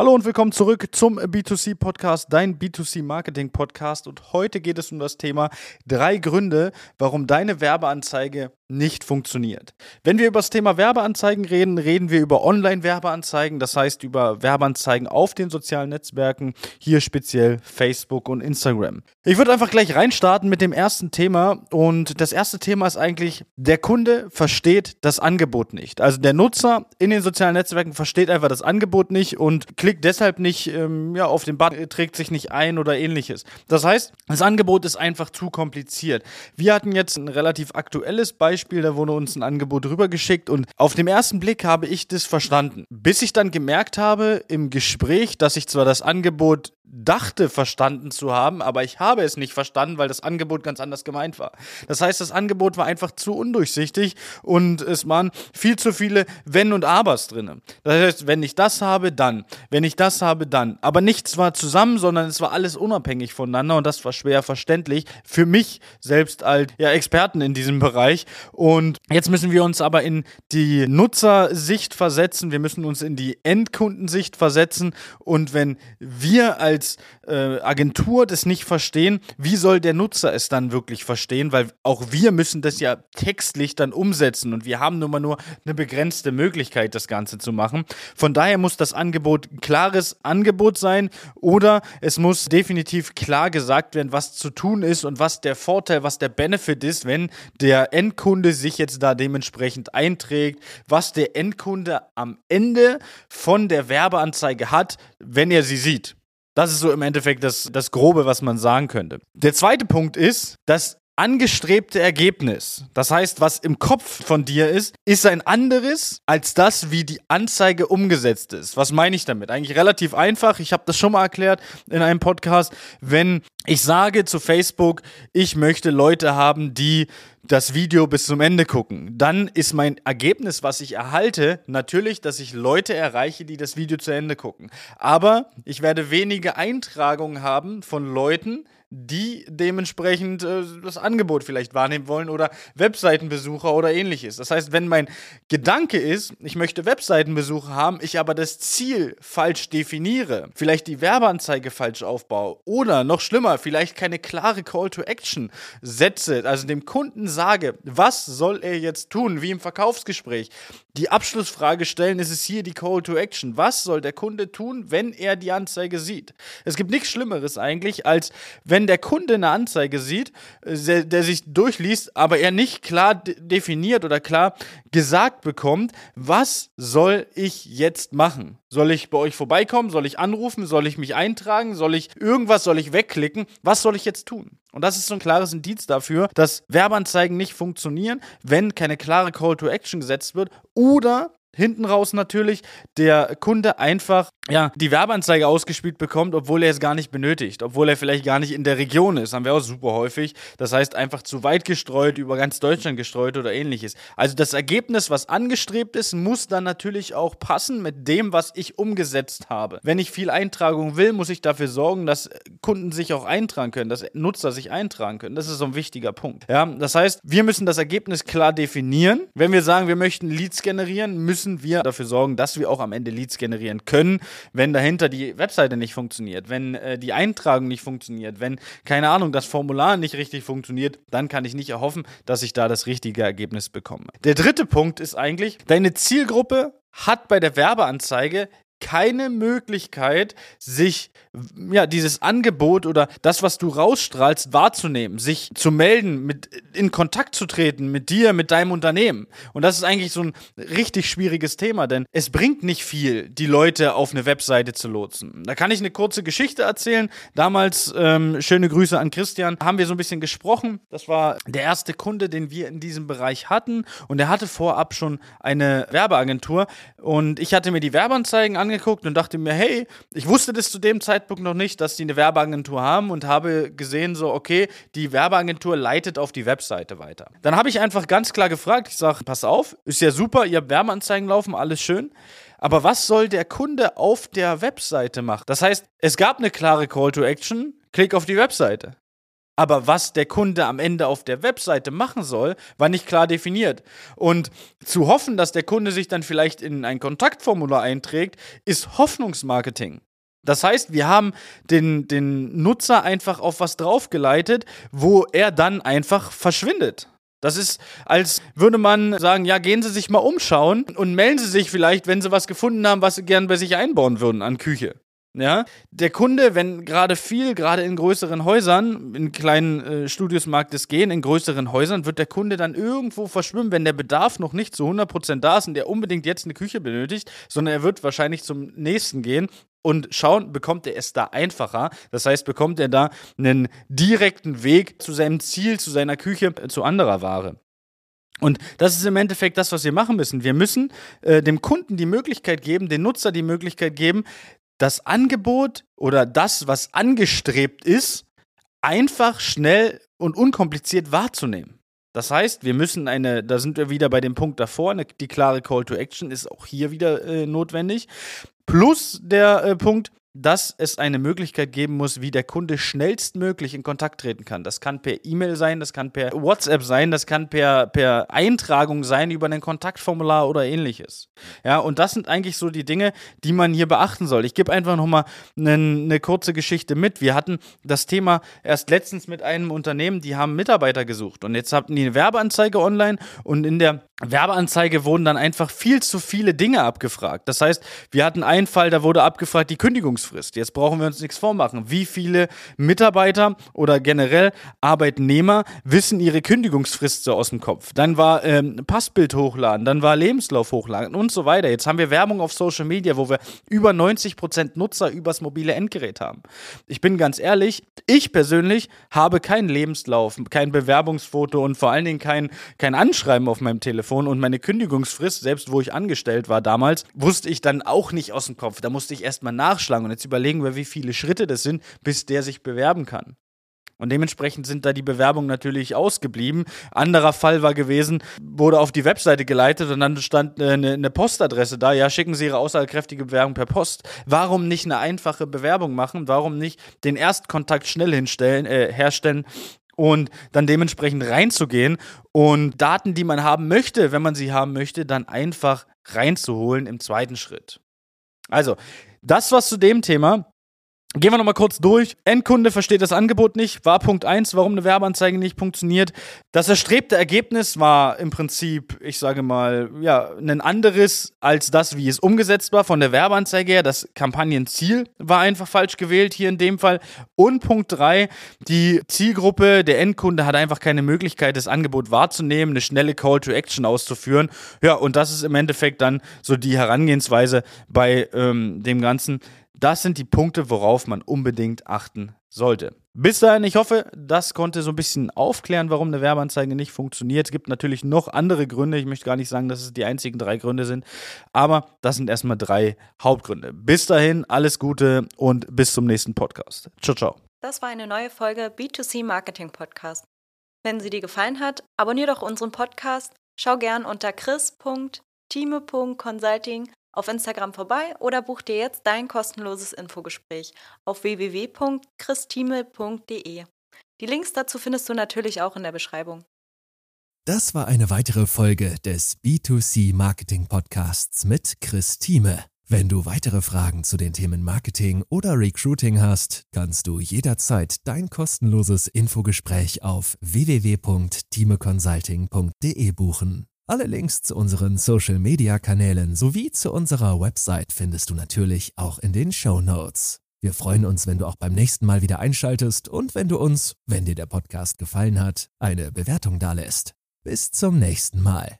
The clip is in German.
Hallo und willkommen zurück zum B2C Podcast, dein B2C Marketing Podcast. Und heute geht es um das Thema drei Gründe, warum deine Werbeanzeige nicht funktioniert. Wenn wir über das Thema Werbeanzeigen reden, reden wir über Online-Werbeanzeigen, das heißt über Werbeanzeigen auf den sozialen Netzwerken, hier speziell Facebook und Instagram. Ich würde einfach gleich reinstarten mit dem ersten Thema und das erste Thema ist eigentlich, der Kunde versteht das Angebot nicht. Also der Nutzer in den sozialen Netzwerken versteht einfach das Angebot nicht und klickt deshalb nicht ähm, ja, auf den Button, trägt sich nicht ein oder ähnliches. Das heißt, das Angebot ist einfach zu kompliziert. Wir hatten jetzt ein relativ aktuelles Beispiel Beispiel, da wurde uns ein Angebot rübergeschickt und auf dem ersten Blick habe ich das verstanden. Bis ich dann gemerkt habe im Gespräch, dass ich zwar das Angebot dachte verstanden zu haben, aber ich habe es nicht verstanden, weil das Angebot ganz anders gemeint war. Das heißt, das Angebot war einfach zu undurchsichtig und es waren viel zu viele Wenn und Abers drin. Das heißt, wenn ich das habe, dann. Wenn ich das habe, dann. Aber nichts war zusammen, sondern es war alles unabhängig voneinander und das war schwer verständlich für mich selbst als ja, Experten in diesem Bereich. Und jetzt müssen wir uns aber in die Nutzersicht versetzen, wir müssen uns in die Endkundensicht versetzen und wenn wir als als äh, Agentur das nicht verstehen, wie soll der Nutzer es dann wirklich verstehen? Weil auch wir müssen das ja textlich dann umsetzen und wir haben nun mal nur eine begrenzte Möglichkeit, das Ganze zu machen. Von daher muss das Angebot ein klares Angebot sein oder es muss definitiv klar gesagt werden, was zu tun ist und was der Vorteil, was der Benefit ist, wenn der Endkunde sich jetzt da dementsprechend einträgt, was der Endkunde am Ende von der Werbeanzeige hat, wenn er sie sieht. Das ist so im Endeffekt das, das Grobe, was man sagen könnte. Der zweite Punkt ist, das angestrebte Ergebnis, das heißt, was im Kopf von dir ist, ist ein anderes als das, wie die Anzeige umgesetzt ist. Was meine ich damit? Eigentlich relativ einfach. Ich habe das schon mal erklärt in einem Podcast. Wenn ich sage zu Facebook, ich möchte Leute haben, die das Video bis zum Ende gucken. Dann ist mein Ergebnis, was ich erhalte, natürlich, dass ich Leute erreiche, die das Video zu Ende gucken. Aber ich werde wenige Eintragungen haben von Leuten, die dementsprechend äh, das Angebot vielleicht wahrnehmen wollen oder Webseitenbesucher oder ähnliches. Das heißt, wenn mein Gedanke ist, ich möchte Webseitenbesucher haben, ich aber das Ziel falsch definiere, vielleicht die Werbeanzeige falsch aufbaue oder noch schlimmer, vielleicht keine klare Call to Action setze, also dem Kunden sage, was soll er jetzt tun, wie im Verkaufsgespräch. Die Abschlussfrage stellen, ist es hier die Call to Action. Was soll der Kunde tun, wenn er die Anzeige sieht? Es gibt nichts Schlimmeres eigentlich, als wenn wenn der Kunde eine Anzeige sieht, äh, der, der sich durchliest, aber er nicht klar definiert oder klar gesagt bekommt, was soll ich jetzt machen? Soll ich bei euch vorbeikommen? Soll ich anrufen? Soll ich mich eintragen? Soll ich irgendwas? Soll ich wegklicken? Was soll ich jetzt tun? Und das ist so ein klares Indiz dafür, dass Werbeanzeigen nicht funktionieren, wenn keine klare Call to Action gesetzt wird oder hinten raus natürlich der Kunde einfach ja, die Werbeanzeige ausgespielt bekommt, obwohl er es gar nicht benötigt, obwohl er vielleicht gar nicht in der Region ist. Haben wir auch super häufig. Das heißt, einfach zu weit gestreut, über ganz Deutschland gestreut oder ähnliches. Also das Ergebnis, was angestrebt ist, muss dann natürlich auch passen mit dem, was ich umgesetzt habe. Wenn ich viel Eintragung will, muss ich dafür sorgen, dass Kunden sich auch eintragen können, dass Nutzer sich eintragen können. Das ist so ein wichtiger Punkt. Ja, das heißt, wir müssen das Ergebnis klar definieren. Wenn wir sagen, wir möchten Leads generieren, müssen wir dafür sorgen, dass wir auch am Ende Leads generieren können wenn dahinter die Webseite nicht funktioniert, wenn äh, die Eintragung nicht funktioniert, wenn, keine Ahnung, das Formular nicht richtig funktioniert, dann kann ich nicht erhoffen, dass ich da das richtige Ergebnis bekomme. Der dritte Punkt ist eigentlich, deine Zielgruppe hat bei der Werbeanzeige keine Möglichkeit, sich ja dieses Angebot oder das, was du rausstrahlst, wahrzunehmen, sich zu melden, mit in Kontakt zu treten mit dir, mit deinem Unternehmen. Und das ist eigentlich so ein richtig schwieriges Thema, denn es bringt nicht viel, die Leute auf eine Webseite zu lotsen. Da kann ich eine kurze Geschichte erzählen. Damals ähm, schöne Grüße an Christian. Haben wir so ein bisschen gesprochen. Das war der erste Kunde, den wir in diesem Bereich hatten, und er hatte vorab schon eine Werbeagentur. Und ich hatte mir die Werbeanzeigen angeschaut angeguckt und dachte mir, hey, ich wusste das zu dem Zeitpunkt noch nicht, dass die eine Werbeagentur haben und habe gesehen, so, okay, die Werbeagentur leitet auf die Webseite weiter. Dann habe ich einfach ganz klar gefragt, ich sage, pass auf, ist ja super, ihr habt Werbeanzeigen laufen, alles schön. Aber was soll der Kunde auf der Webseite machen? Das heißt, es gab eine klare Call to Action, klick auf die Webseite. Aber was der Kunde am Ende auf der Webseite machen soll, war nicht klar definiert. Und zu hoffen, dass der Kunde sich dann vielleicht in ein Kontaktformular einträgt, ist Hoffnungsmarketing. Das heißt, wir haben den, den Nutzer einfach auf was draufgeleitet, wo er dann einfach verschwindet. Das ist, als würde man sagen, ja, gehen Sie sich mal umschauen und melden Sie sich vielleicht, wenn Sie was gefunden haben, was Sie gern bei sich einbauen würden an Küche. Ja, der Kunde, wenn gerade viel, gerade in größeren Häusern, in kleinen äh, Studios mag das gehen, in größeren Häusern wird der Kunde dann irgendwo verschwimmen, wenn der Bedarf noch nicht zu 100% da ist und der unbedingt jetzt eine Küche benötigt, sondern er wird wahrscheinlich zum nächsten gehen und schauen, bekommt er es da einfacher. Das heißt, bekommt er da einen direkten Weg zu seinem Ziel, zu seiner Küche, äh, zu anderer Ware. Und das ist im Endeffekt das, was wir machen müssen. Wir müssen äh, dem Kunden die Möglichkeit geben, den Nutzer die Möglichkeit geben, das Angebot oder das, was angestrebt ist, einfach schnell und unkompliziert wahrzunehmen. Das heißt, wir müssen eine, da sind wir wieder bei dem Punkt davor, eine, die klare Call to Action ist auch hier wieder äh, notwendig. Plus der äh, Punkt, dass es eine Möglichkeit geben muss, wie der Kunde schnellstmöglich in Kontakt treten kann. Das kann per E-Mail sein, das kann per WhatsApp sein, das kann per, per Eintragung sein über ein Kontaktformular oder ähnliches. Ja, und das sind eigentlich so die Dinge, die man hier beachten soll. Ich gebe einfach nochmal eine, eine kurze Geschichte mit. Wir hatten das Thema erst letztens mit einem Unternehmen, die haben Mitarbeiter gesucht und jetzt hatten die eine Werbeanzeige online und in der Werbeanzeige wurden dann einfach viel zu viele Dinge abgefragt. Das heißt, wir hatten einen Fall, da wurde abgefragt die Kündigungsfrist. Jetzt brauchen wir uns nichts vormachen. Wie viele Mitarbeiter oder generell Arbeitnehmer wissen ihre Kündigungsfrist so aus dem Kopf? Dann war ähm, Passbild hochladen, dann war Lebenslauf hochladen und so weiter. Jetzt haben wir Werbung auf Social Media, wo wir über 90 Prozent Nutzer übers mobile Endgerät haben. Ich bin ganz ehrlich, ich persönlich habe keinen Lebenslauf, kein Bewerbungsfoto und vor allen Dingen kein, kein Anschreiben auf meinem Telefon. Telefon und meine Kündigungsfrist, selbst wo ich angestellt war damals, wusste ich dann auch nicht aus dem Kopf. Da musste ich erstmal nachschlagen und jetzt überlegen wir, wie viele Schritte das sind, bis der sich bewerben kann. Und dementsprechend sind da die Bewerbungen natürlich ausgeblieben. Anderer Fall war gewesen, wurde auf die Webseite geleitet und dann stand eine, eine Postadresse da. Ja, schicken Sie Ihre aussagekräftige Bewerbung per Post. Warum nicht eine einfache Bewerbung machen? Warum nicht den Erstkontakt schnell hinstellen, äh, herstellen und dann dementsprechend reinzugehen und Daten, die man haben möchte, wenn man sie haben möchte, dann einfach reinzuholen im zweiten Schritt. Also, das was zu dem Thema. Gehen wir nochmal kurz durch. Endkunde versteht das Angebot nicht. War Punkt 1, warum eine Werbeanzeige nicht funktioniert. Das erstrebte Ergebnis war im Prinzip, ich sage mal, ja, ein anderes als das, wie es umgesetzt war von der Werbeanzeige her. Das Kampagnenziel war einfach falsch gewählt hier in dem Fall. Und Punkt 3, die Zielgruppe, der Endkunde hat einfach keine Möglichkeit, das Angebot wahrzunehmen, eine schnelle Call to Action auszuführen. Ja, und das ist im Endeffekt dann so die Herangehensweise bei ähm, dem Ganzen. Das sind die Punkte, worauf man unbedingt achten sollte. Bis dahin, ich hoffe, das konnte so ein bisschen aufklären, warum eine Werbeanzeige nicht funktioniert. Es gibt natürlich noch andere Gründe. Ich möchte gar nicht sagen, dass es die einzigen drei Gründe sind, aber das sind erstmal drei Hauptgründe. Bis dahin, alles Gute und bis zum nächsten Podcast. Ciao, ciao. Das war eine neue Folge B2C Marketing Podcast. Wenn sie dir gefallen hat, abonniere doch unseren Podcast, schau gern unter chris.time.consulting auf Instagram vorbei oder buch dir jetzt dein kostenloses Infogespräch auf www.christime.de. Die Links dazu findest du natürlich auch in der Beschreibung. Das war eine weitere Folge des B2C Marketing Podcasts mit Chris Thieme. Wenn du weitere Fragen zu den Themen Marketing oder Recruiting hast, kannst du jederzeit dein kostenloses Infogespräch auf www.timeconsulting.de buchen. Alle Links zu unseren Social-Media-Kanälen sowie zu unserer Website findest du natürlich auch in den Show Notes. Wir freuen uns, wenn du auch beim nächsten Mal wieder einschaltest und wenn du uns, wenn dir der Podcast gefallen hat, eine Bewertung dalässt. Bis zum nächsten Mal.